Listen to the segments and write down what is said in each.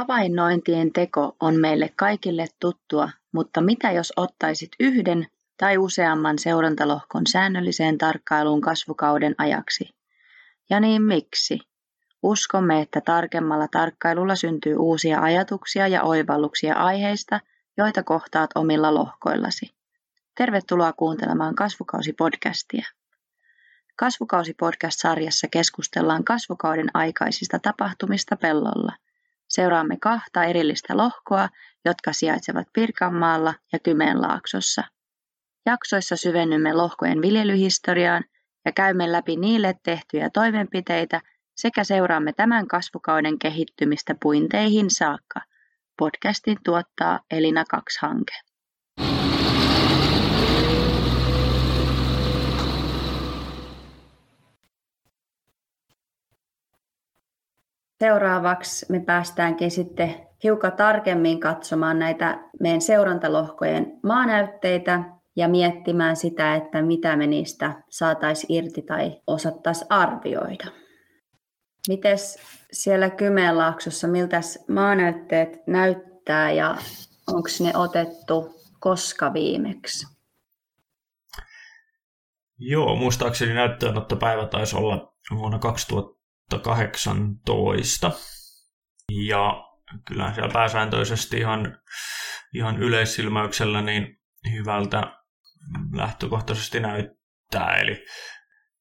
Havainnointien teko on meille kaikille tuttua, mutta mitä jos ottaisit yhden tai useamman seurantalohkon säännölliseen tarkkailuun kasvukauden ajaksi? Ja niin miksi? Uskomme, että tarkemmalla tarkkailulla syntyy uusia ajatuksia ja oivalluksia aiheista, joita kohtaat omilla lohkoillasi. Tervetuloa kuuntelemaan Kasvukausi-podcastia. Kasvukausi-podcast-sarjassa keskustellaan kasvukauden aikaisista tapahtumista pellolla. Seuraamme kahta erillistä lohkoa, jotka sijaitsevat Pirkanmaalla ja Kymenlaaksossa. Jaksoissa syvennymme lohkojen viljelyhistoriaan ja käymme läpi niille tehtyjä toimenpiteitä sekä seuraamme tämän kasvukauden kehittymistä puinteihin saakka. Podcastin tuottaa Elina 2-hanke. Seuraavaksi me päästäänkin sitten hiukan tarkemmin katsomaan näitä meidän seurantalohkojen maanäytteitä ja miettimään sitä, että mitä me niistä saataisiin irti tai osattaisiin arvioida. Mites siellä Kymenlaaksossa, miltä maanäytteet näyttää ja onko ne otettu koska viimeksi? Joo, muistaakseni näyttöönottopäivä taisi olla vuonna 2018. Ja kyllä siellä pääsääntöisesti ihan, ihan yleissilmäyksellä niin hyvältä lähtökohtaisesti näyttää. Eli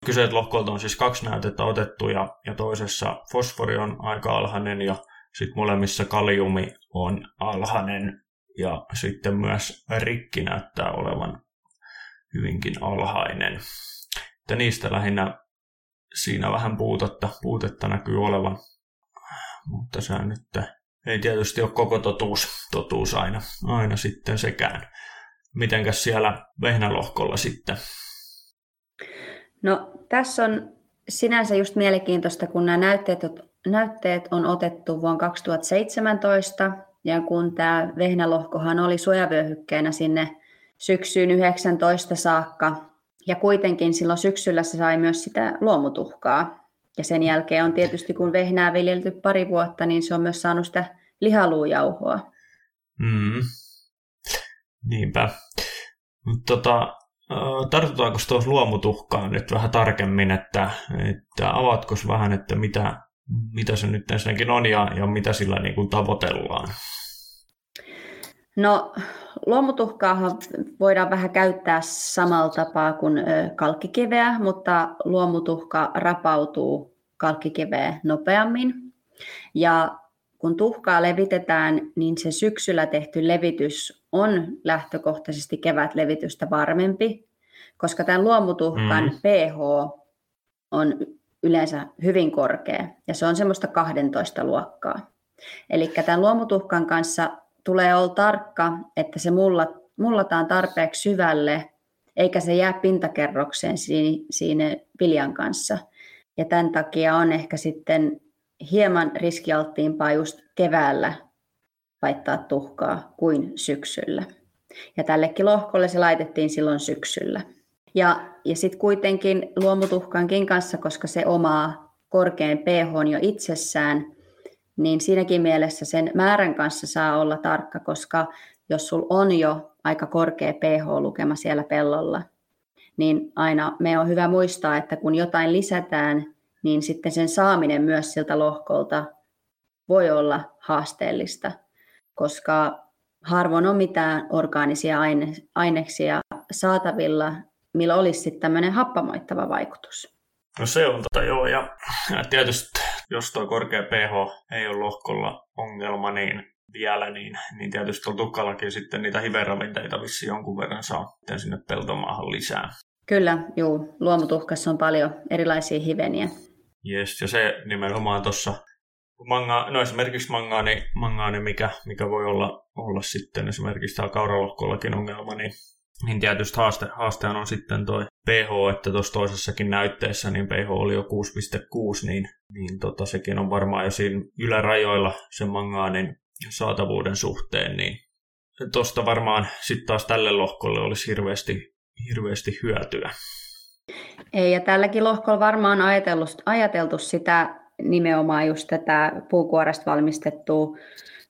Kyseiset lohkolta on siis kaksi näytettä otettu ja, ja toisessa fosfori on aika alhainen ja sitten molemmissa kaliumi on alhainen ja sitten myös rikki näyttää olevan hyvinkin alhainen. Että niistä lähinnä siinä vähän puutetta, puutetta näkyy olevan, mutta se nyt ei tietysti ole koko totuus, totuus aina, aina sitten sekään. Mitenkäs siellä vehnälohkolla sitten? No tässä on sinänsä just mielenkiintoista, kun nämä näytteet, näytteet on otettu vuonna 2017 ja kun tämä vehnälohkohan oli suojavyöhykkeenä sinne syksyyn 19 saakka ja kuitenkin silloin syksyllä se sai myös sitä luomutuhkaa. Ja sen jälkeen on tietysti, kun vehnää viljelty pari vuotta, niin se on myös saanut sitä lihaluujauhoa. Mm. Niinpä. Tota, tartutaanko tuossa luomutuhkaan nyt vähän tarkemmin, että, että avaatko vähän, että mitä, mitä se nyt ensinnäkin on ja, ja mitä sillä niin kuin tavoitellaan? No luomutuhkaahan voidaan vähän käyttää samalla tapaa kuin kalkkikiveä, mutta luomutuhka rapautuu kalkkikiveä nopeammin. Ja kun tuhkaa levitetään, niin se syksyllä tehty levitys on lähtökohtaisesti kevätlevitystä varmempi, koska tämän luomutuhkan mm. pH on yleensä hyvin korkea ja se on semmoista 12 luokkaa. Eli tämän luomutuhkan kanssa tulee olla tarkka, että se mullataan tarpeeksi syvälle, eikä se jää pintakerrokseen siinä, viljan kanssa. Ja tämän takia on ehkä sitten hieman riskialttiimpaa just keväällä laittaa tuhkaa kuin syksyllä. Ja tällekin lohkolle se laitettiin silloin syksyllä. Ja, ja sitten kuitenkin luomutuhkankin kanssa, koska se omaa korkean pH jo itsessään, niin siinäkin mielessä sen määrän kanssa saa olla tarkka, koska jos sul on jo aika korkea pH-lukema siellä pellolla, niin aina me on hyvä muistaa, että kun jotain lisätään, niin sitten sen saaminen myös siltä lohkolta voi olla haasteellista, koska harvoin on mitään orgaanisia aine- aineksia saatavilla, millä olisi sitten tämmöinen happamoittava vaikutus. No se on tota joo, ja tietysti jos tuo korkea pH ei ole lohkolla ongelma, niin vielä, niin, niin tietysti tuolla tukkallakin sitten niitä hiveravinteita vissi jonkun verran saa sinne peltomaahan lisää. Kyllä, juu. Luomutuhkassa on paljon erilaisia hiveniä. Yes, ja se nimenomaan tuossa manga, no esimerkiksi mangaani, mangaani mikä, mikä voi olla, olla sitten esimerkiksi täällä kauralohkollakin ongelma, niin, niin tietysti haaste, haastehan on sitten toi pH, että tuossa toisessakin näytteessä niin pH oli jo 6,6, niin, niin tota, sekin on varmaan jo siinä ylärajoilla sen mangaanin saatavuuden suhteen, niin tuosta varmaan sitten taas tälle lohkolle olisi hirveästi, hirveästi hyötyä. Ei, ja tälläkin lohkolla varmaan ajateltu, ajateltu sitä nimenomaan just tätä puukuoresta valmistettua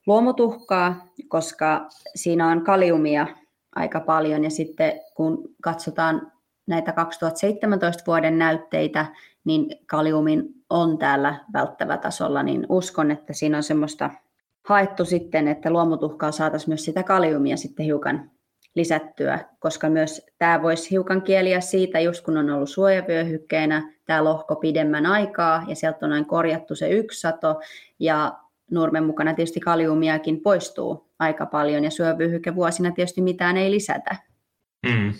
luomutuhkaa, koska siinä on kaliumia aika paljon. Ja sitten kun katsotaan näitä 2017 vuoden näytteitä, niin kaliumin on täällä välttävä tasolla, niin uskon, että siinä on semmoista haettu sitten, että luomutuhkaa saataisiin myös sitä kaliumia sitten hiukan lisättyä, koska myös tämä voisi hiukan kieliä siitä, just kun on ollut suojavyöhykkeenä tämä lohko pidemmän aikaa ja sieltä on korjattu se yksi sato ja nurmen mukana tietysti kaliumiakin poistuu aika paljon ja suojavyöhyke vuosina tietysti mitään ei lisätä. Mm.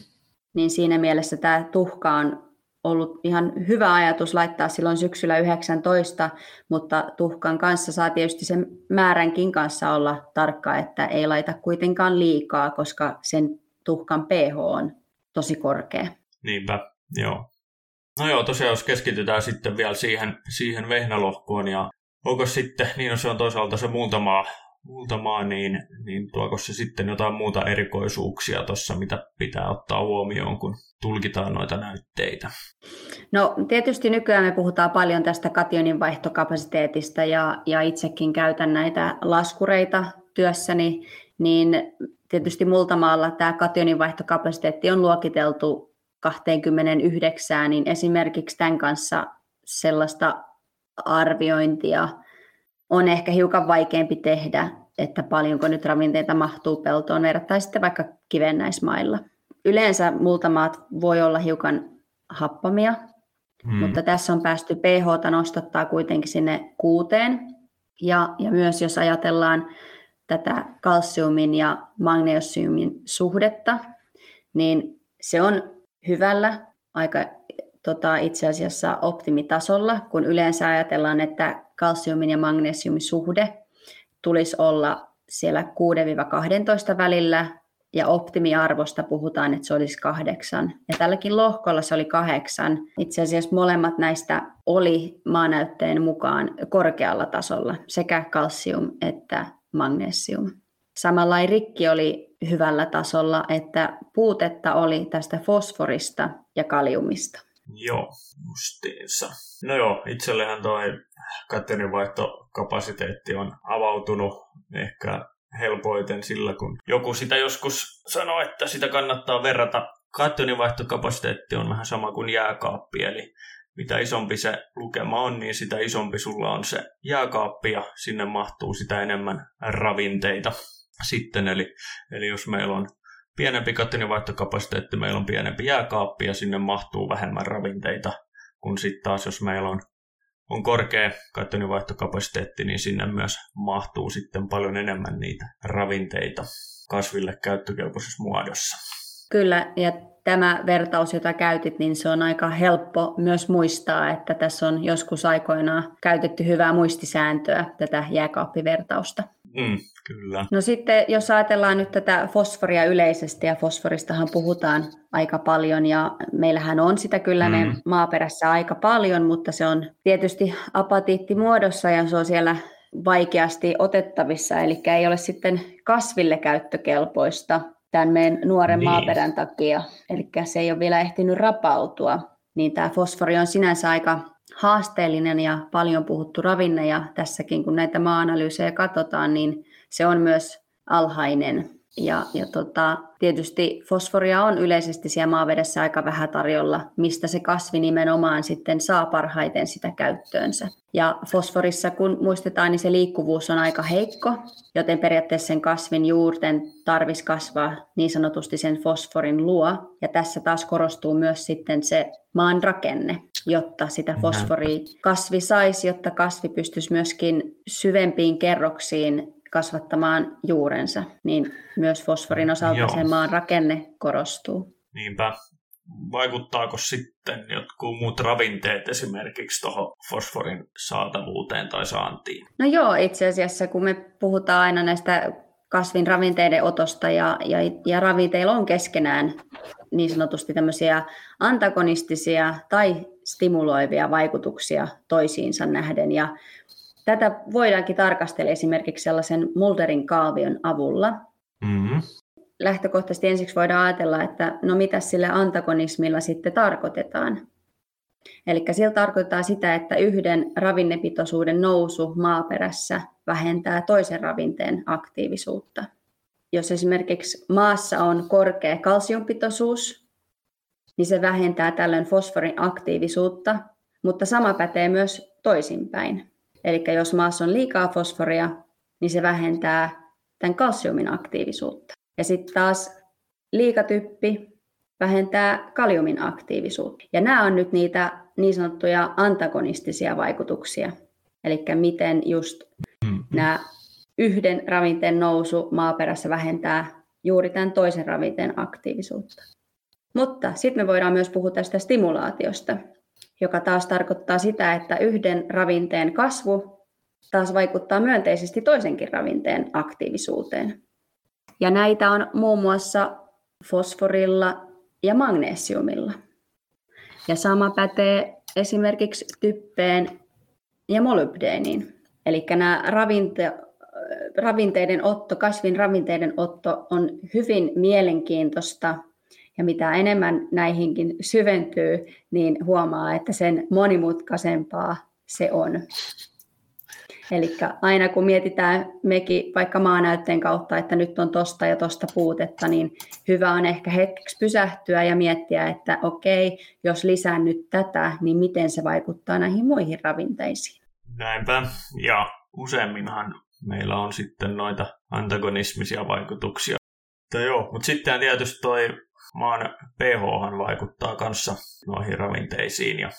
Niin siinä mielessä tämä tuhka on ollut ihan hyvä ajatus laittaa silloin syksyllä 19, mutta tuhkan kanssa saa tietysti sen määränkin kanssa olla tarkka, että ei laita kuitenkaan liikaa, koska sen tuhkan pH on tosi korkea. Niinpä, joo. No joo, tosiaan jos keskitytään sitten vielä siihen, siihen vehnälohkoon ja onko sitten, niin no se on toisaalta se muutama muutamaa, niin, niin tuoko se sitten jotain muuta erikoisuuksia tuossa, mitä pitää ottaa huomioon, kun tulkitaan noita näytteitä? No tietysti nykyään me puhutaan paljon tästä kationin vaihtokapasiteetista ja, ja itsekin käytän näitä laskureita työssäni, niin tietysti multamaalla tämä kationin vaihtokapasiteetti on luokiteltu 29, niin esimerkiksi tämän kanssa sellaista arviointia on ehkä hiukan vaikeampi tehdä, että paljonko nyt ravinteita mahtuu peltoon verrattuna sitten vaikka kivennäismailla. Yleensä multamaat voi olla hiukan happamia, hmm. mutta tässä on päästy pH nostattaa kuitenkin sinne kuuteen. Ja, ja myös jos ajatellaan tätä kalsiumin ja magnesiumin suhdetta, niin se on hyvällä aika tota, itse asiassa optimitasolla, kun yleensä ajatellaan, että kalsiumin ja magnesiumin suhde tulisi olla siellä 6-12 välillä, ja optimiarvosta puhutaan, että se olisi kahdeksan. Ja tälläkin lohkolla se oli kahdeksan. Itse asiassa molemmat näistä oli maanäytteen mukaan korkealla tasolla, sekä kalsium että magnesium. Samalla rikki oli hyvällä tasolla, että puutetta oli tästä fosforista ja kaliumista. Joo, justiinsa. No joo, itsellehän toi vaihtokapasiteetti on avautunut ehkä helpoiten sillä, kun joku sitä joskus sanoi, että sitä kannattaa verrata. vaihtokapasiteetti on vähän sama kuin jääkaappi, eli mitä isompi se lukema on, niin sitä isompi sulla on se jääkaappi ja sinne mahtuu sitä enemmän ravinteita sitten. Eli, eli jos meillä on pienempi vaihtokapasiteetti, meillä on pienempi jääkaappi ja sinne mahtuu vähemmän ravinteita, kun sitten taas jos meillä on on korkea vaihtokapasiteetti, niin sinne myös mahtuu sitten paljon enemmän niitä ravinteita kasville käyttökelpoisessa muodossa. Kyllä, ja tämä vertaus, jota käytit, niin se on aika helppo myös muistaa, että tässä on joskus aikoinaan käytetty hyvää muistisääntöä, tätä jääkaappivertausta. Mm, kyllä. No sitten, jos ajatellaan nyt tätä fosforia yleisesti, ja fosforistahan puhutaan aika paljon, ja meillähän on sitä kyllä mm. maaperässä aika paljon, mutta se on tietysti apatiittimuodossa, ja se on siellä vaikeasti otettavissa, eli ei ole sitten kasville käyttökelpoista tämän meidän nuoren niin. maaperän takia, eli se ei ole vielä ehtinyt rapautua, niin tämä fosfori on sinänsä aika haasteellinen ja paljon puhuttu ravinne, ja tässäkin kun näitä maa-analyysejä katsotaan, niin se on myös alhainen. Ja, ja tota, tietysti fosforia on yleisesti siellä maavedessä aika vähän tarjolla, mistä se kasvi nimenomaan sitten saa parhaiten sitä käyttöönsä. Ja fosforissa, kun muistetaan, niin se liikkuvuus on aika heikko, joten periaatteessa sen kasvin juurten tarvis kasvaa niin sanotusti sen fosforin luo. Ja tässä taas korostuu myös sitten se maan rakenne, jotta sitä fosforia kasvi saisi, jotta kasvi pystyisi myöskin syvempiin kerroksiin kasvattamaan juurensa, niin myös fosforin osalta Joo. sen maan rakenne korostuu. Niinpä. Vaikuttaako sitten jotkut muut ravinteet esimerkiksi tuohon fosforin saatavuuteen tai saantiin? No joo, itse asiassa kun me puhutaan aina näistä kasvin ravinteiden otosta ja, ja, ja ravinteilla on keskenään niin sanotusti tämmöisiä antagonistisia tai stimuloivia vaikutuksia toisiinsa nähden. Ja Tätä voidaankin tarkastella esimerkiksi sellaisen Mulderin kaavion avulla. Mm-hmm. Lähtökohtaisesti ensiksi voidaan ajatella, että no mitä sillä antagonismilla sitten tarkoitetaan. Eli sillä tarkoittaa sitä, että yhden ravinnepitoisuuden nousu maaperässä vähentää toisen ravinteen aktiivisuutta. Jos esimerkiksi maassa on korkea kalsiumpitoisuus, niin se vähentää tällöin fosforin aktiivisuutta, mutta sama pätee myös toisinpäin. Eli jos maassa on liikaa fosforia, niin se vähentää tämän kalsiumin aktiivisuutta. Ja sitten taas liikatyppi vähentää kaliumin aktiivisuutta. Ja nämä on nyt niitä niin sanottuja antagonistisia vaikutuksia. Eli miten just mm-hmm. nämä yhden ravinteen nousu maaperässä vähentää juuri tämän toisen ravinteen aktiivisuutta. Mutta sitten me voidaan myös puhua tästä stimulaatiosta, joka taas tarkoittaa sitä, että yhden ravinteen kasvu taas vaikuttaa myönteisesti toisenkin ravinteen aktiivisuuteen. Ja näitä on muun muassa fosforilla ja magnesiumilla. Ja sama pätee esimerkiksi typpeen ja molybdeeniin. Eli nämä ravinte, ravinteiden otto, kasvin ravinteiden otto on hyvin mielenkiintoista ja mitä enemmän näihinkin syventyy, niin huomaa, että sen monimutkaisempaa se on. Eli aina kun mietitään mekin vaikka maanäytteen kautta, että nyt on tosta ja tosta puutetta, niin hyvä on ehkä hetkeksi pysähtyä ja miettiä, että okei, jos lisään nyt tätä, niin miten se vaikuttaa näihin muihin ravinteisiin. Näinpä, ja useimminhan meillä on sitten noita antagonismisia vaikutuksia. Mutta joo, mutta sitten tietysti toi maan pH vaikuttaa kanssa noihin ravinteisiin ja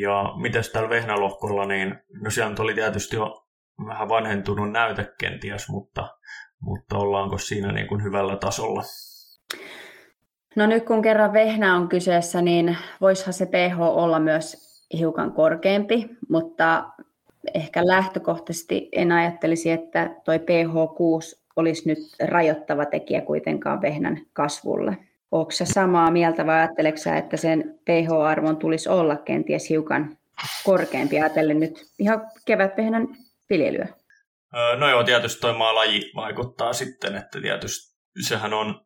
ja mitäs täällä vehnälohkolla, niin no siellä oli tietysti jo vähän vanhentunut näyte kenties, mutta, mutta ollaanko siinä niin kuin hyvällä tasolla? No nyt kun kerran vehnä on kyseessä, niin voisihan se pH olla myös hiukan korkeampi, mutta ehkä lähtökohtaisesti en ajattelisi, että toi pH 6 olisi nyt rajoittava tekijä kuitenkaan vehnän kasvulle. Onko se samaa mieltä vai ajatteleeko että sen pH-arvon tulisi olla kenties hiukan korkeampi ajatellen nyt ihan kevätvehnän viljelyä? No joo, tietysti toi maalaji vaikuttaa sitten, että tietysti sehän on,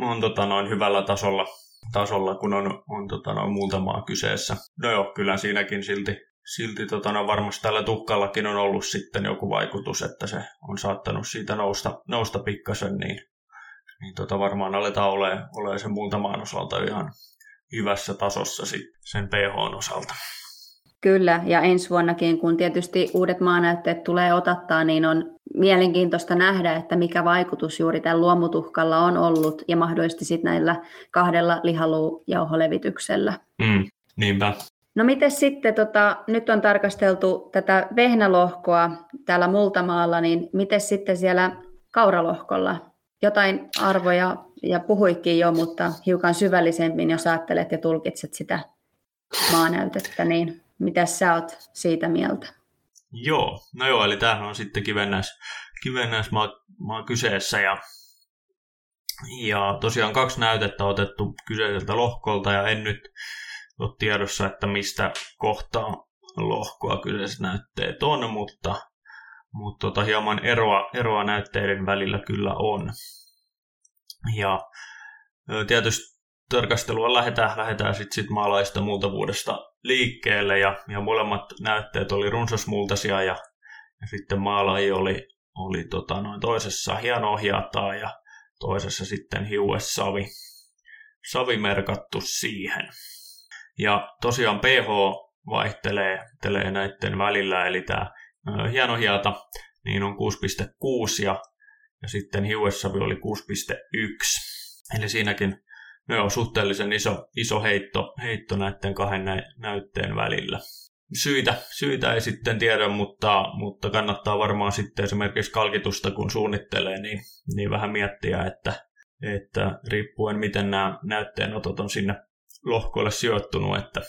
on tota noin hyvällä tasolla, tasolla kun on, on tota noin muuta maa kyseessä. No joo, kyllä siinäkin silti, silti tota no varmasti tällä tukkallakin on ollut sitten joku vaikutus, että se on saattanut siitä nousta, nousta pikkasen, niin niin tota varmaan aletaan olemaan, olemaan sen muutamaan osalta ihan hyvässä tasossa sit sen pH osalta. Kyllä, ja ensi vuonnakin, kun tietysti uudet maanäytteet tulee otattaa, niin on mielenkiintoista nähdä, että mikä vaikutus juuri tällä luomutuhkalla on ollut, ja mahdollisesti sitten näillä kahdella lihaluujauholevityksellä. Mm, niinpä. No miten sitten, tota, nyt on tarkasteltu tätä vehnälohkoa täällä Multamaalla, niin miten sitten siellä kauralohkolla? Jotain arvoja ja puhuikin jo, mutta hiukan syvällisemmin, jos ajattelet ja tulkitset sitä maanäytettä, niin mitä sä oot siitä mieltä? Joo, no joo, eli tämähän on sitten kivennäis, kivennäismaa maa kyseessä ja, ja tosiaan kaksi näytettä otettu kyseiseltä lohkolta ja en nyt ole tiedossa, että mistä kohtaa lohkoa kyseiset näytteet on, mutta mutta tota, hieman eroa, eroa näytteiden välillä kyllä on. Ja tietysti tarkastelua lähdetään, lähdetään sitten sit maalaista vuodesta liikkeelle ja, ja molemmat näytteet oli runsasmultaisia ja, ja sitten maalaaji oli, oli tota, noin toisessa hieno ja toisessa sitten hiuessavi savi merkattu siihen. Ja tosiaan pH vaihtelee, vaihtelee näiden välillä, eli tämä hieno hiata, niin on 6,6 ja, ja sitten hiuessavi oli 6,1. Eli siinäkin on suhteellisen iso, iso heitto, heitto näiden kahden nä, näytteen välillä. Syitä, syitä ei sitten tiedä, mutta, mutta kannattaa varmaan sitten esimerkiksi kalkitusta kun suunnittelee, niin, niin vähän miettiä, että, että riippuen miten nämä näytteenotot on sinne lohkoille sijoittunut, että,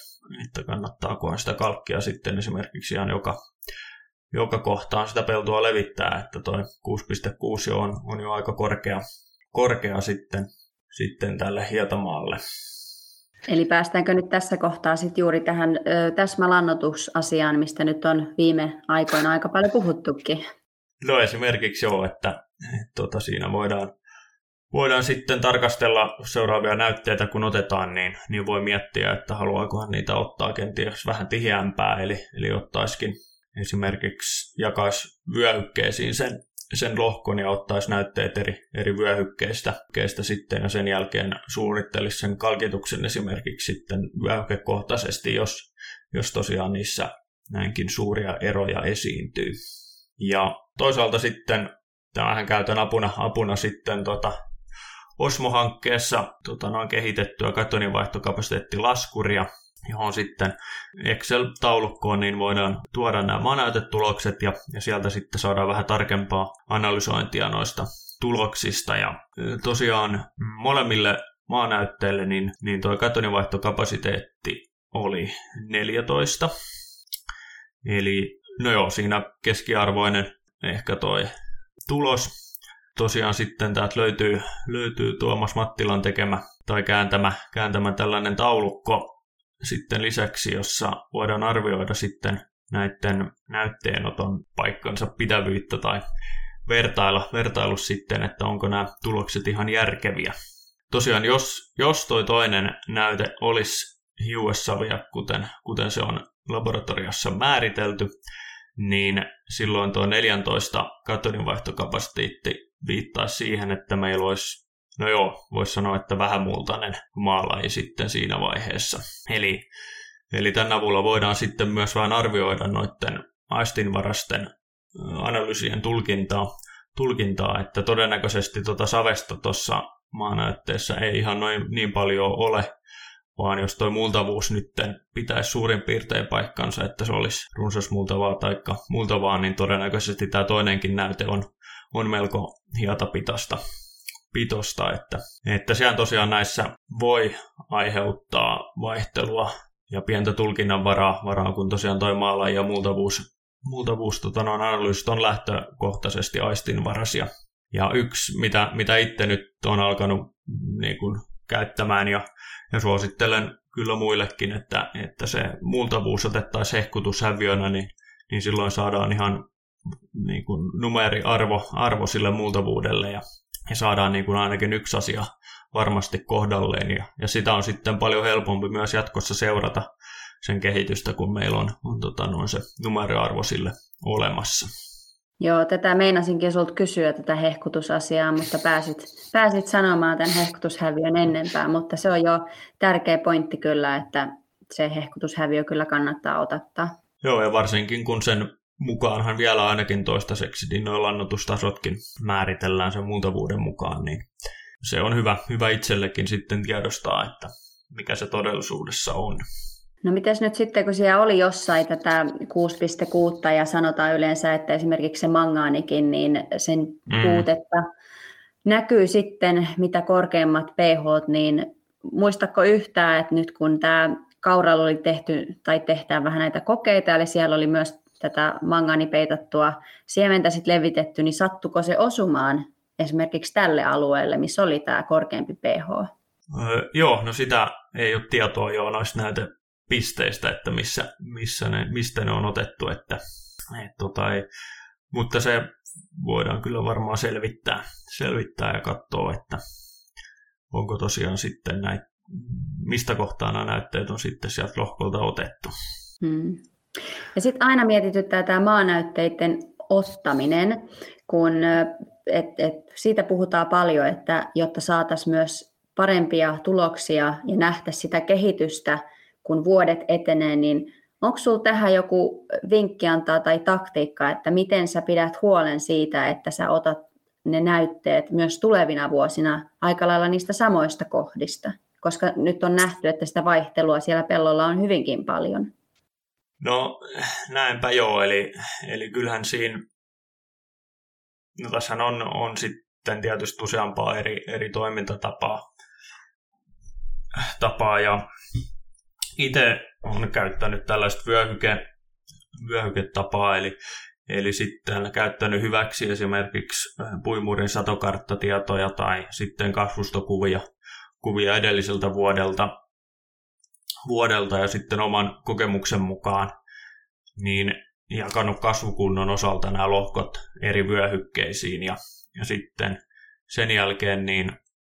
että kannattaakohan sitä kalkkia sitten esimerkiksi ihan joka, joka kohtaan sitä peltoa levittää, että toi 6.6 on, on jo aika korkea, korkea sitten, sitten tälle hietamaalle. Eli päästäänkö nyt tässä kohtaa sitten juuri tähän ö, täsmälannotusasiaan, mistä nyt on viime aikoina aika paljon puhuttukin? No esimerkiksi joo, että, että tota, siinä voidaan, voidaan sitten tarkastella seuraavia näytteitä, kun otetaan, niin, niin voi miettiä, että haluaakohan niitä ottaa kenties vähän tiheämpää, eli, eli ottaisikin esimerkiksi jakaisi vyöhykkeisiin sen, sen lohkon ja ottaisi näytteet eri, eri vyöhykkeistä keistä sitten ja sen jälkeen suunnittelisi sen kalkituksen esimerkiksi sitten vyöhykekohtaisesti, jos, jos tosiaan niissä näinkin suuria eroja esiintyy. Ja toisaalta sitten tämähän käytän apuna, apuna sitten tota, Osmo-hankkeessa tota, noin kehitettyä katoninvaihtokapasiteettilaskuria, johon sitten Excel-taulukkoon niin voidaan tuoda nämä maanäytetulokset ja, ja sieltä sitten saadaan vähän tarkempaa analysointia noista tuloksista. Ja tosiaan molemmille maanäytteille niin, niin tuo katoninvaihtokapasiteetti oli 14. Eli no joo, siinä keskiarvoinen ehkä toi tulos. Tosiaan sitten täältä löytyy, löytyy Tuomas Mattilan tekemä tai kääntämä, kääntämä tällainen taulukko sitten lisäksi, jossa voidaan arvioida sitten näiden näytteenoton paikkansa pitävyyttä tai vertailla, vertailu sitten, että onko nämä tulokset ihan järkeviä. Tosiaan, jos, jos toi toinen näyte olisi hiuessavia, kuten, kuten se on laboratoriossa määritelty, niin silloin tuo 14 katodinvaihtokapasiteetti viittaa siihen, että meillä olisi, no joo, voisi sanoa, että vähämultainen maalaji sitten siinä vaiheessa. Eli, eli tämän avulla voidaan sitten myös vain arvioida noiden aistinvarasten analyysien tulkintaa, tulkintaa että todennäköisesti tuota savesta tuossa maanäytteessä ei ihan noin niin paljon ole, vaan jos tuo multavuus nyt pitäisi suurin piirtein paikkansa, että se olisi runsasmultavaa tai multavaa, niin todennäköisesti tämä toinenkin näyte on, on melko hiatapitosta. Pitosta, että, että sehän tosiaan näissä voi aiheuttaa vaihtelua ja pientä tulkinnan varaa, varaa kun tosiaan toi maala ja multavuus, multavuus tota, noin analyysit on lähtökohtaisesti aistinvarasia. Ja yksi, mitä, mitä itse nyt on alkanut niin kuin, käyttämään ja ja suosittelen kyllä muillekin, että, että se multavuus otettaisiin hehkutushäviönä, niin, niin silloin saadaan ihan niin kuin numeriarvo arvo sille multavuudelle ja, ja saadaan niin kuin ainakin yksi asia varmasti kohdalleen ja, ja sitä on sitten paljon helpompi myös jatkossa seurata sen kehitystä, kun meillä on, on tota, noin se numeriarvo sille olemassa. Joo, tätä meinasinkin sinulta kysyä tätä hehkutusasiaa, mutta pääsit, pääsit sanomaan tämän hehkutushäviön ennenpää, mutta se on jo tärkeä pointti kyllä, että se hehkutushäviö kyllä kannattaa ottaa. Joo, ja varsinkin kun sen mukaanhan vielä ainakin toistaiseksi, niin noin lannotustasotkin määritellään sen muuntavuuden mukaan, niin se on hyvä, hyvä itsellekin sitten tiedostaa, että mikä se todellisuudessa on. No mites nyt sitten, kun siellä oli jossain tätä 6.6 ja sanotaan yleensä, että esimerkiksi se mangaanikin, niin sen mm. puutetta näkyy sitten, mitä korkeimmat pH, niin muistatko yhtään, että nyt kun tämä kauralla oli tehty tai tehdään vähän näitä kokeita, eli siellä oli myös tätä mangaanipeitattua siementä sit levitetty, niin sattuko se osumaan esimerkiksi tälle alueelle, missä oli tämä korkeampi pH? Öö, joo, no sitä ei ole tietoa jo noista näitä pisteistä, että missä, missä ne, mistä ne on otettu, että, et, tota, ei, mutta se voidaan kyllä varmaan selvittää, selvittää ja katsoa, että onko tosiaan sitten näitä, mistä kohtaa nämä näytteet on sitten sieltä lohkolta otettu. Hmm. Ja sitten aina mietityttää tämä maanäytteiden ottaminen, kun et, et siitä puhutaan paljon, että jotta saataisiin myös parempia tuloksia ja nähtä sitä kehitystä kun vuodet etenee, niin onko sinulla tähän joku vinkki antaa tai taktiikka, että miten sä pidät huolen siitä, että sä otat ne näytteet myös tulevina vuosina aika lailla niistä samoista kohdista? Koska nyt on nähty, että sitä vaihtelua siellä pellolla on hyvinkin paljon. No näinpä joo, eli, eli kyllähän siinä, no tässä on, on sitten tietysti useampaa eri, eri toimintatapaa tapaa ja itse olen käyttänyt tällaista vyöhyke, vyöhyketapaa, eli, eli sitten käyttänyt hyväksi esimerkiksi puimurin satokarttatietoja tai sitten kasvustokuvia kuvia edelliseltä vuodelta, vuodelta ja sitten oman kokemuksen mukaan niin jakanut kasvukunnon osalta nämä lohkot eri vyöhykkeisiin ja, ja sitten, sen jälkeen niin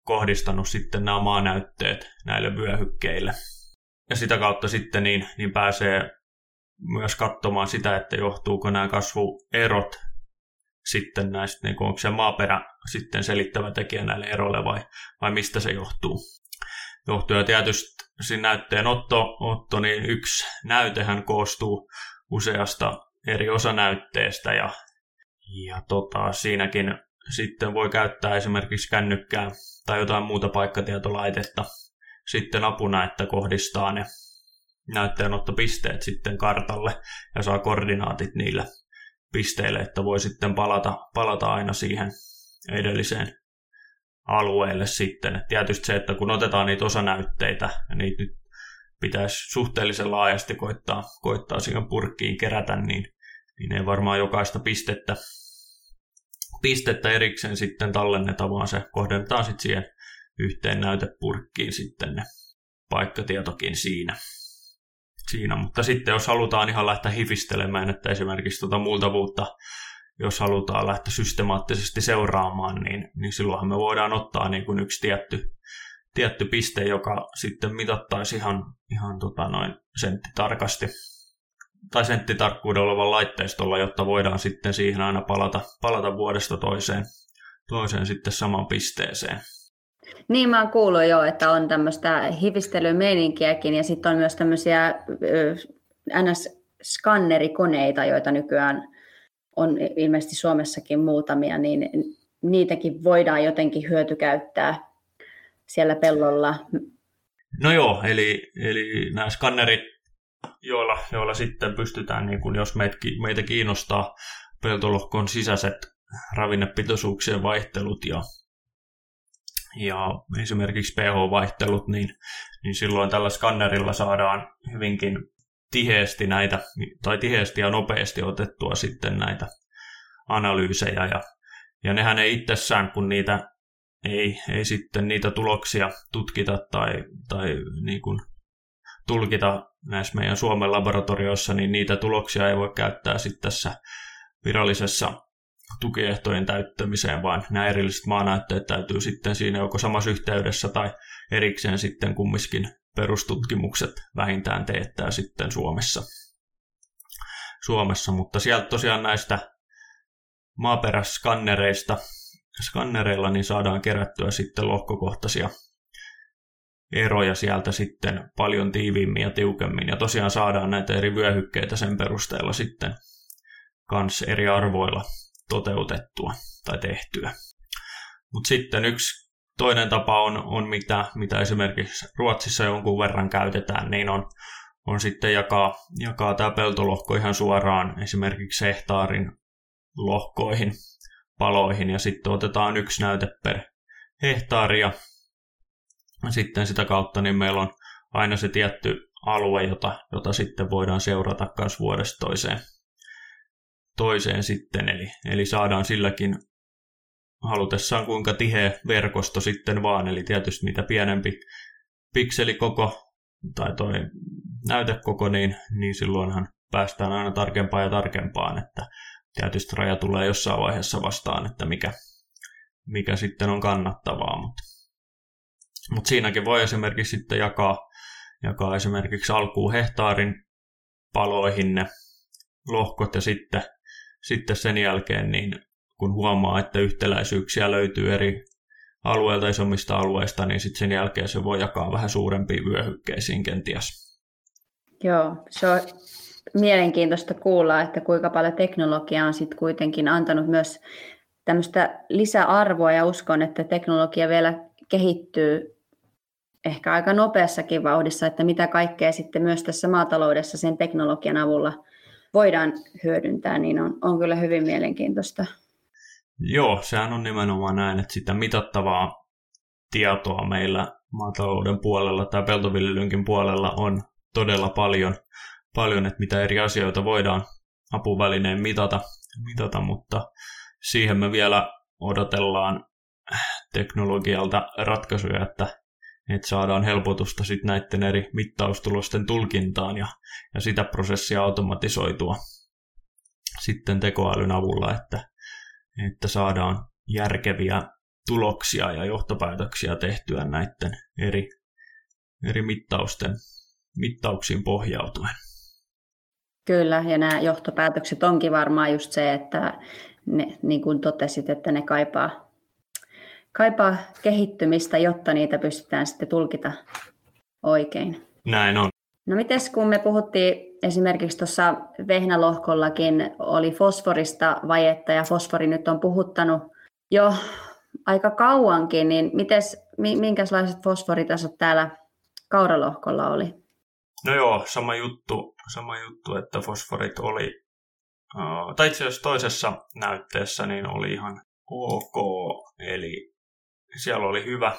kohdistanut sitten nämä maanäytteet näille vyöhykkeille. Ja sitä kautta sitten niin, niin pääsee myös katsomaan sitä, että johtuuko nämä kasvuerot sitten näistä, niin onko se maaperä sitten selittävä tekijä näille eroille vai, vai mistä se johtuu. Johtuu ja tietysti siinä näytteen otto, otto, niin yksi näytehän koostuu useasta eri osanäytteestä ja, ja tota, siinäkin sitten voi käyttää esimerkiksi kännykkää tai jotain muuta paikkatietolaitetta sitten apuna, että kohdistaa ne näytteenottopisteet sitten kartalle ja saa koordinaatit niille pisteille, että voi sitten palata, palata aina siihen edelliseen alueelle sitten. Et tietysti se, että kun otetaan niitä osanäytteitä ja niitä nyt pitäisi suhteellisen laajasti koittaa, koittaa siihen purkkiin kerätä, niin, niin ei varmaan jokaista pistettä, pistettä erikseen sitten tallenneta, vaan se kohdentaa sitten siihen yhteen näytepurkkiin sitten ne paikkatietokin siinä siinä. Mutta sitten jos halutaan ihan lähteä hifistelemään, että esimerkiksi tuota muultavuutta, jos halutaan lähteä systemaattisesti seuraamaan, niin, niin silloinhan me voidaan ottaa niin kuin yksi tietty, tietty piste, joka sitten mitattaisi ihan, ihan tota noin senttitarkasti tai senttitarkkuudella olevan laitteistolla, jotta voidaan sitten siihen aina palata, palata vuodesta toiseen, toiseen sitten samaan pisteeseen. Niin, mä oon kuullut jo, että on tämmöistä hivistelymeininkiäkin ja sitten on myös tämmöisiä NS-skannerikoneita, joita nykyään on ilmeisesti Suomessakin muutamia, niin niitäkin voidaan jotenkin hyötykäyttää siellä pellolla. No joo, eli, eli nämä skannerit, joilla, joilla sitten pystytään, niin kun jos meitä, meitä kiinnostaa peltolohkon sisäiset ravinnepitoisuuksien vaihtelut ja ja esimerkiksi pH-vaihtelut, niin, niin silloin tällä skannerilla saadaan hyvinkin tiheesti näitä, tai tiheesti ja nopeasti otettua sitten näitä analyysejä, ja, ja nehän ei itsessään, kun niitä ei, ei sitten niitä tuloksia tutkita tai, tai niin kuin tulkita näissä meidän Suomen laboratorioissa, niin niitä tuloksia ei voi käyttää sitten tässä virallisessa tukiehtojen täyttämiseen, vaan nämä erilliset maanäytteet täytyy sitten siinä joko samassa yhteydessä tai erikseen sitten kumminkin perustutkimukset vähintään teettää sitten Suomessa. Suomessa, mutta sieltä tosiaan näistä maaperäskannereista skannereilla niin saadaan kerättyä sitten lohkokohtaisia eroja sieltä sitten paljon tiiviimmin ja tiukemmin. Ja tosiaan saadaan näitä eri vyöhykkeitä sen perusteella sitten kans eri arvoilla toteutettua tai tehtyä. Mutta sitten yksi toinen tapa on, on mitä, mitä esimerkiksi Ruotsissa jonkun verran käytetään, niin on, on sitten jakaa, jakaa tämä peltolohko ihan suoraan esimerkiksi hehtaarin lohkoihin, paloihin, ja sitten otetaan yksi näyte per hehtaari, ja sitten sitä kautta niin meillä on aina se tietty alue, jota, jota sitten voidaan seurata myös vuodesta toiseen toiseen sitten, eli, eli saadaan silläkin halutessaan kuinka tiheä verkosto sitten vaan, eli tietysti mitä pienempi pikselikoko tai toi näytekoko, niin, niin silloinhan päästään aina tarkempaan ja tarkempaan, että tietysti raja tulee jossain vaiheessa vastaan, että mikä, mikä sitten on kannattavaa, mutta, mutta siinäkin voi esimerkiksi sitten jakaa, jakaa esimerkiksi alkuun hehtaarin paloihin ne lohkot ja sitten sitten sen jälkeen, niin kun huomaa, että yhtäläisyyksiä löytyy eri alueelta isommista alueista, niin sitten sen jälkeen se voi jakaa vähän suurempiin vyöhykkeisiin kenties. Joo, se on mielenkiintoista kuulla, että kuinka paljon teknologia on sitten kuitenkin antanut myös tämmöistä lisäarvoa ja uskon, että teknologia vielä kehittyy ehkä aika nopeassakin vauhdissa, että mitä kaikkea sitten myös tässä maataloudessa sen teknologian avulla voidaan hyödyntää, niin on, on kyllä hyvin mielenkiintoista. Joo, sehän on nimenomaan näin, että sitä mitattavaa tietoa meillä maatalouden puolella tai peltoviljelynkin puolella on todella paljon, paljon että mitä eri asioita voidaan apuvälineen mitata, mitata, mutta siihen me vielä odotellaan teknologialta ratkaisuja, että että saadaan helpotusta sitten näiden eri mittaustulosten tulkintaan ja, ja sitä prosessia automatisoitua sitten tekoälyn avulla, että, että saadaan järkeviä tuloksia ja johtopäätöksiä tehtyä näiden eri, eri mittausten, mittauksiin pohjautuen. Kyllä, ja nämä johtopäätökset onkin varmaan just se, että ne, niin kuin totesit, että ne kaipaa, kaipaa kehittymistä, jotta niitä pystytään sitten tulkita oikein. Näin on. No mites kun me puhuttiin esimerkiksi tuossa vehnälohkollakin oli fosforista vajetta ja fosfori nyt on puhuttanut jo aika kauankin, niin mites, minkälaiset fosforitasot täällä kauralohkolla oli? No joo, sama juttu, sama juttu että fosforit oli, tai itse asiassa toisessa näytteessä niin oli ihan ok, eli siellä oli hyvä,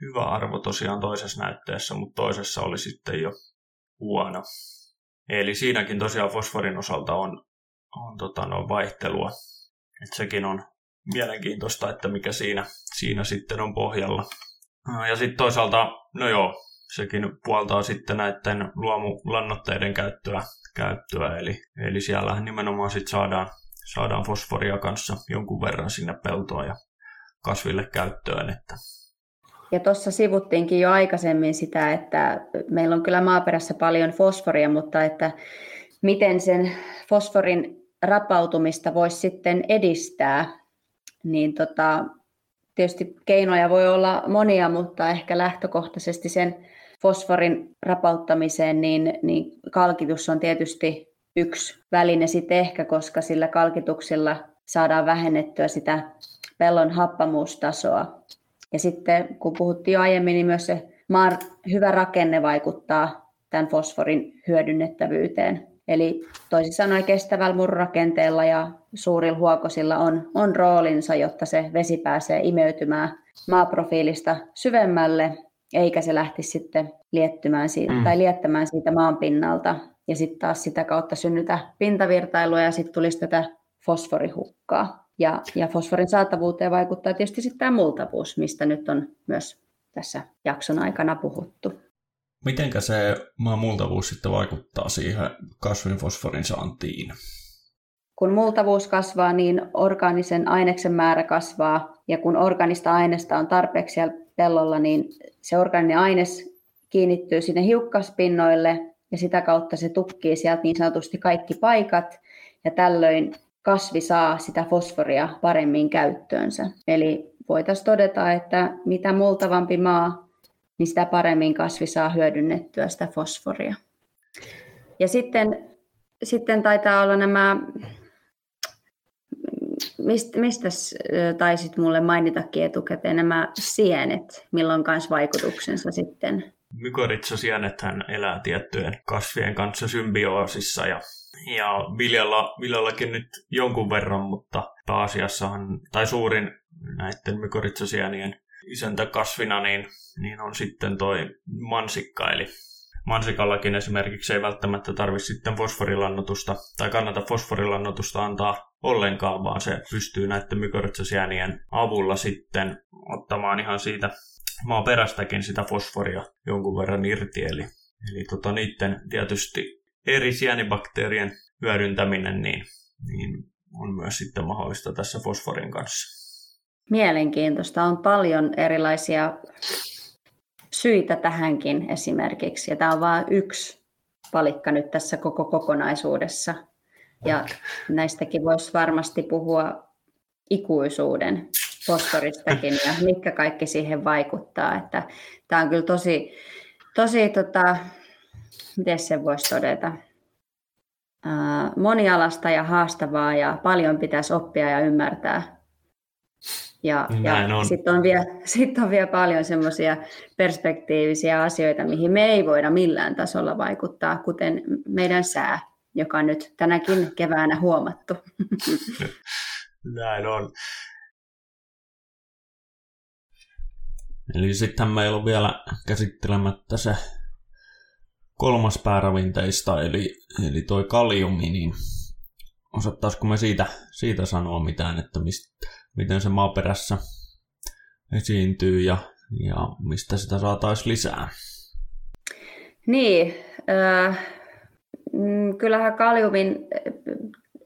hyvä arvo tosiaan toisessa näytteessä, mutta toisessa oli sitten jo huono. Eli siinäkin tosiaan fosforin osalta on, on tota, no, vaihtelua. Et sekin on mielenkiintoista, että mikä siinä, siinä sitten on pohjalla. Ja sitten toisaalta, no joo, sekin puoltaa sitten näiden luomulannoitteiden käyttöä, käyttöä eli, eli siellä nimenomaan sitten saadaan, saadaan fosforia kanssa jonkun verran sinne peltoon ja kasville käyttöön. Että. Ja tuossa sivuttiinkin jo aikaisemmin sitä, että meillä on kyllä maaperässä paljon fosforia, mutta että miten sen fosforin rapautumista voisi sitten edistää, niin tota, tietysti keinoja voi olla monia, mutta ehkä lähtökohtaisesti sen fosforin rapauttamiseen, niin, niin kalkitus on tietysti yksi väline sitten ehkä, koska sillä kalkituksella saadaan vähennettyä sitä pellon happamuustasoa. Ja sitten kun puhuttiin jo aiemmin, niin myös se maan hyvä rakenne vaikuttaa tämän fosforin hyödynnettävyyteen. Eli toisin sanoen kestävällä murrakenteella ja suurilla huokosilla on, on roolinsa, jotta se vesi pääsee imeytymään maaprofiilista syvemmälle, eikä se lähtisi sitten liettymään siitä, mm. tai liettämään siitä maan pinnalta. Ja sitten taas sitä kautta synnytä pintavirtailua ja sitten tulisi tätä fosforihukkaa. Ja, ja fosforin saatavuuteen vaikuttaa tietysti sitten tämä multavuus, mistä nyt on myös tässä jakson aikana puhuttu. Mitenkä se maan multavuus sitten vaikuttaa siihen kasvin fosforin saantiin? Kun multavuus kasvaa, niin orgaanisen aineksen määrä kasvaa, ja kun organista aineesta on tarpeeksi siellä pellolla, niin se orgaaninen aines kiinnittyy sinne hiukkaspinnoille, ja sitä kautta se tukkii sieltä niin sanotusti kaikki paikat, ja tällöin kasvi saa sitä fosforia paremmin käyttöönsä. Eli voitaisiin todeta, että mitä multavampi maa, niin sitä paremmin kasvi saa hyödynnettyä sitä fosforia. Ja sitten, sitten taitaa olla nämä, mistä, taisit mulle mainitakin etukäteen, nämä sienet, milloin kanssa vaikutuksensa sitten? Mykoritsosienethän elää tiettyjen kasvien kanssa symbioosissa ja ja viljalla, viljallakin nyt jonkun verran, mutta pääasiassahan, tai suurin näiden mykoritsosienien isäntäkasvina, niin, niin on sitten toi mansikka, eli mansikallakin esimerkiksi ei välttämättä tarvitse sitten fosforilannotusta tai kannata fosforilannotusta antaa ollenkaan, vaan se pystyy näiden mykoritsosienien avulla sitten ottamaan ihan siitä maaperästäkin sitä fosforia jonkun verran irti. Eli, eli tota, niiden tietysti eri sienibakteerien hyödyntäminen niin, niin on myös sitten mahdollista tässä fosforin kanssa. Mielenkiintoista. On paljon erilaisia syitä tähänkin esimerkiksi. Ja tämä on vain yksi palikka nyt tässä koko kokonaisuudessa. Ja näistäkin voisi varmasti puhua ikuisuuden fosforistakin ja mitkä kaikki siihen vaikuttaa. Että tämä on kyllä tosi, tosi tota, miten se voisi todeta, monialasta ja haastavaa ja paljon pitäisi oppia ja ymmärtää. Ja, ja sitten on, vielä, sit on vielä paljon semmoisia perspektiivisiä asioita, mihin me ei voida millään tasolla vaikuttaa, kuten meidän sää, joka on nyt tänäkin keväänä huomattu. Näin on. Eli sitten meillä on vielä käsittelemättä se kolmas pääravinteista, eli, eli toi kaliumi, niin osattaisiko me siitä, siitä sanoa mitään, että mist, miten se maaperässä esiintyy ja, ja mistä sitä saataisiin lisää? Niin, äh, kyllähän kaliumin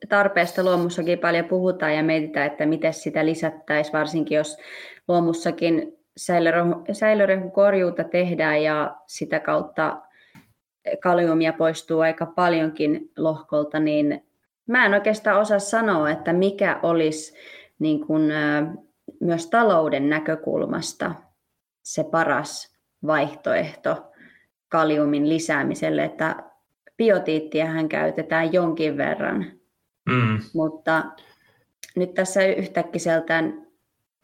tarpeesta luomussakin paljon puhutaan ja mietitään, että miten sitä lisättäisiin, varsinkin jos luomussakin säilörehun korjuuta tehdään ja sitä kautta kaliumia poistuu aika paljonkin lohkolta, niin mä en oikeastaan osaa sanoa, että mikä olisi niin kuin, myös talouden näkökulmasta se paras vaihtoehto kaliumin lisäämiselle, että biotiittiähän käytetään jonkin verran, mm. mutta nyt tässä yhtäkkiseltään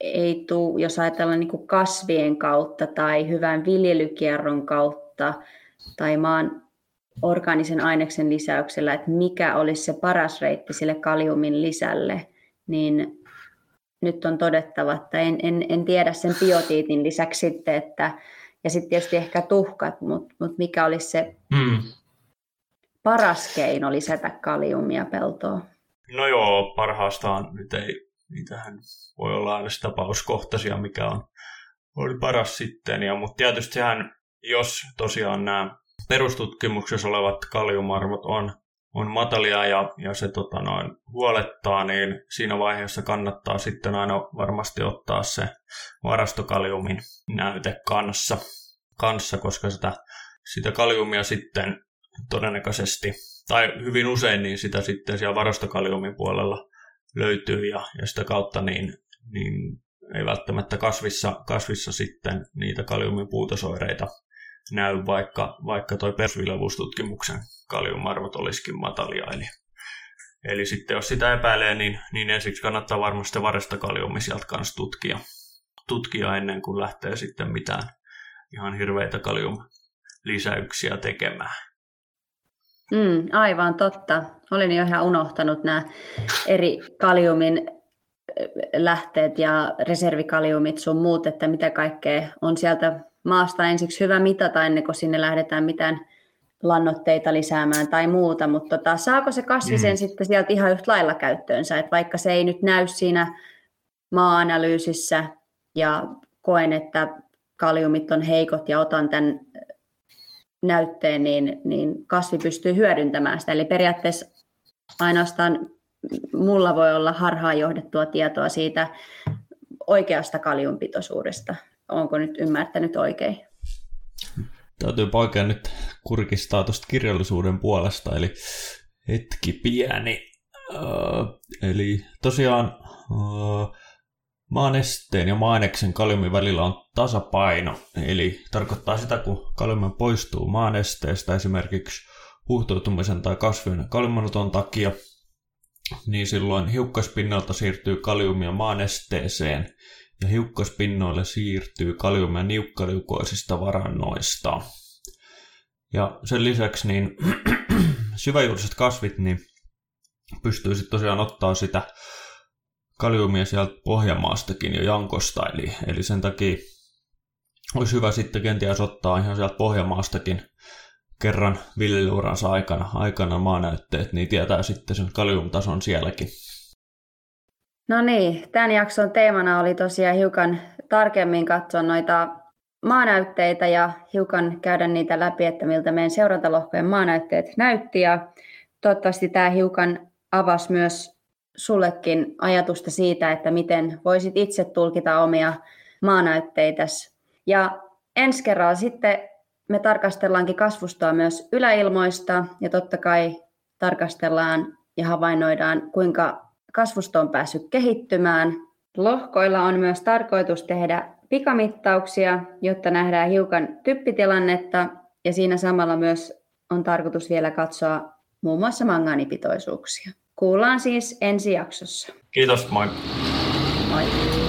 ei tule, jos ajatellaan niin kasvien kautta tai hyvän viljelykierron kautta tai maan orgaanisen aineksen lisäyksellä, että mikä olisi se paras reitti sille kaliumin lisälle, niin nyt on todettava, että en, en, en tiedä sen biotiitin lisäksi sitten, että, ja sitten tietysti ehkä tuhkat, mutta mut mikä olisi se mm. paras keino lisätä kaliumia peltoon? No joo, parhaastaan nyt ei, niitähän voi olla edes tapauskohtaisia, mikä on oli paras sitten, ja, mutta tietysti sehän, jos tosiaan nämä perustutkimuksessa olevat kaliumarvot on on matalia ja, ja se tota noin, huolettaa, niin siinä vaiheessa kannattaa sitten aina varmasti ottaa se varastokaliumin näyte kanssa, kanssa koska sitä, sitä kaliumia sitten todennäköisesti, tai hyvin usein, niin sitä sitten siellä varastokaliumin puolella löytyy ja, ja sitä kautta niin, niin ei välttämättä kasvissa, kasvissa sitten niitä kaliumin puutosoireita näy, vaikka, vaikka toi persvilevuustutkimuksen kaliumarvot olisikin matalia. Eli, eli sitten jos sitä epäilee, niin, niin ensiksi kannattaa varmasti varesta kaliumi sieltä kanssa tutkia, tutkia ennen kuin lähtee sitten mitään ihan hirveitä kaliumlisäyksiä tekemään. Mm, aivan totta. Olin jo ihan unohtanut nämä eri kaliumin lähteet ja reservikaliumit sun muut, että mitä kaikkea on sieltä maasta ensiksi hyvä mitata ennen kuin sinne lähdetään mitään lannoitteita lisäämään tai muuta, mutta tota, saako se kasvi sen mm. sitten sieltä ihan yhtä lailla käyttöönsä, että vaikka se ei nyt näy siinä maa-analyysissä ja koen, että kaliumit on heikot ja otan tämän näytteen, niin, niin kasvi pystyy hyödyntämään sitä. Eli periaatteessa ainoastaan mulla voi olla harhaan johdettua tietoa siitä oikeasta kaliumpitoisuudesta. Onko nyt ymmärtänyt oikein? Täytyy poikea nyt kurkistaa tuosta kirjallisuuden puolesta, eli hetki pieni. Uh, eli tosiaan uh, maanesteen ja maaneksen kaliumin välillä on tasapaino, eli tarkoittaa sitä, kun kaliumi poistuu maanesteestä esimerkiksi huhtoutumisen tai kasvien kaliuminoton takia, niin silloin hiukkaspinnalta siirtyy kaliumia maanesteeseen ja hiukkaspinnoille siirtyy kaliumia niukkaliukoisista varannoista. Ja sen lisäksi niin syväjuuriset kasvit niin pystyy sitten tosiaan ottaa sitä kaliumia sieltä pohjamaastakin jo jankosta, eli, eli sen takia olisi hyvä sitten kenties ottaa ihan sieltä pohjamaastakin kerran viljelyuransa aikana, aikana maanäytteet, niin tietää sitten sen kaliumtason sielläkin. No niin, tämän jakson teemana oli tosiaan hiukan tarkemmin katsoa noita maanäytteitä ja hiukan käydä niitä läpi, että miltä meidän seurantalohkojen maanäytteet näytti. Ja toivottavasti tämä hiukan avasi myös sullekin ajatusta siitä, että miten voisit itse tulkita omia maanäytteitäsi. Ja ensi kerralla sitten me tarkastellaankin kasvustoa myös yläilmoista ja totta kai tarkastellaan ja havainnoidaan, kuinka kasvusto on päässyt kehittymään. Lohkoilla on myös tarkoitus tehdä pikamittauksia, jotta nähdään hiukan typpitilannetta ja siinä samalla myös on tarkoitus vielä katsoa muun muassa mangaanipitoisuuksia. Kuullaan siis ensi jaksossa. Kiitos, moi. Moi.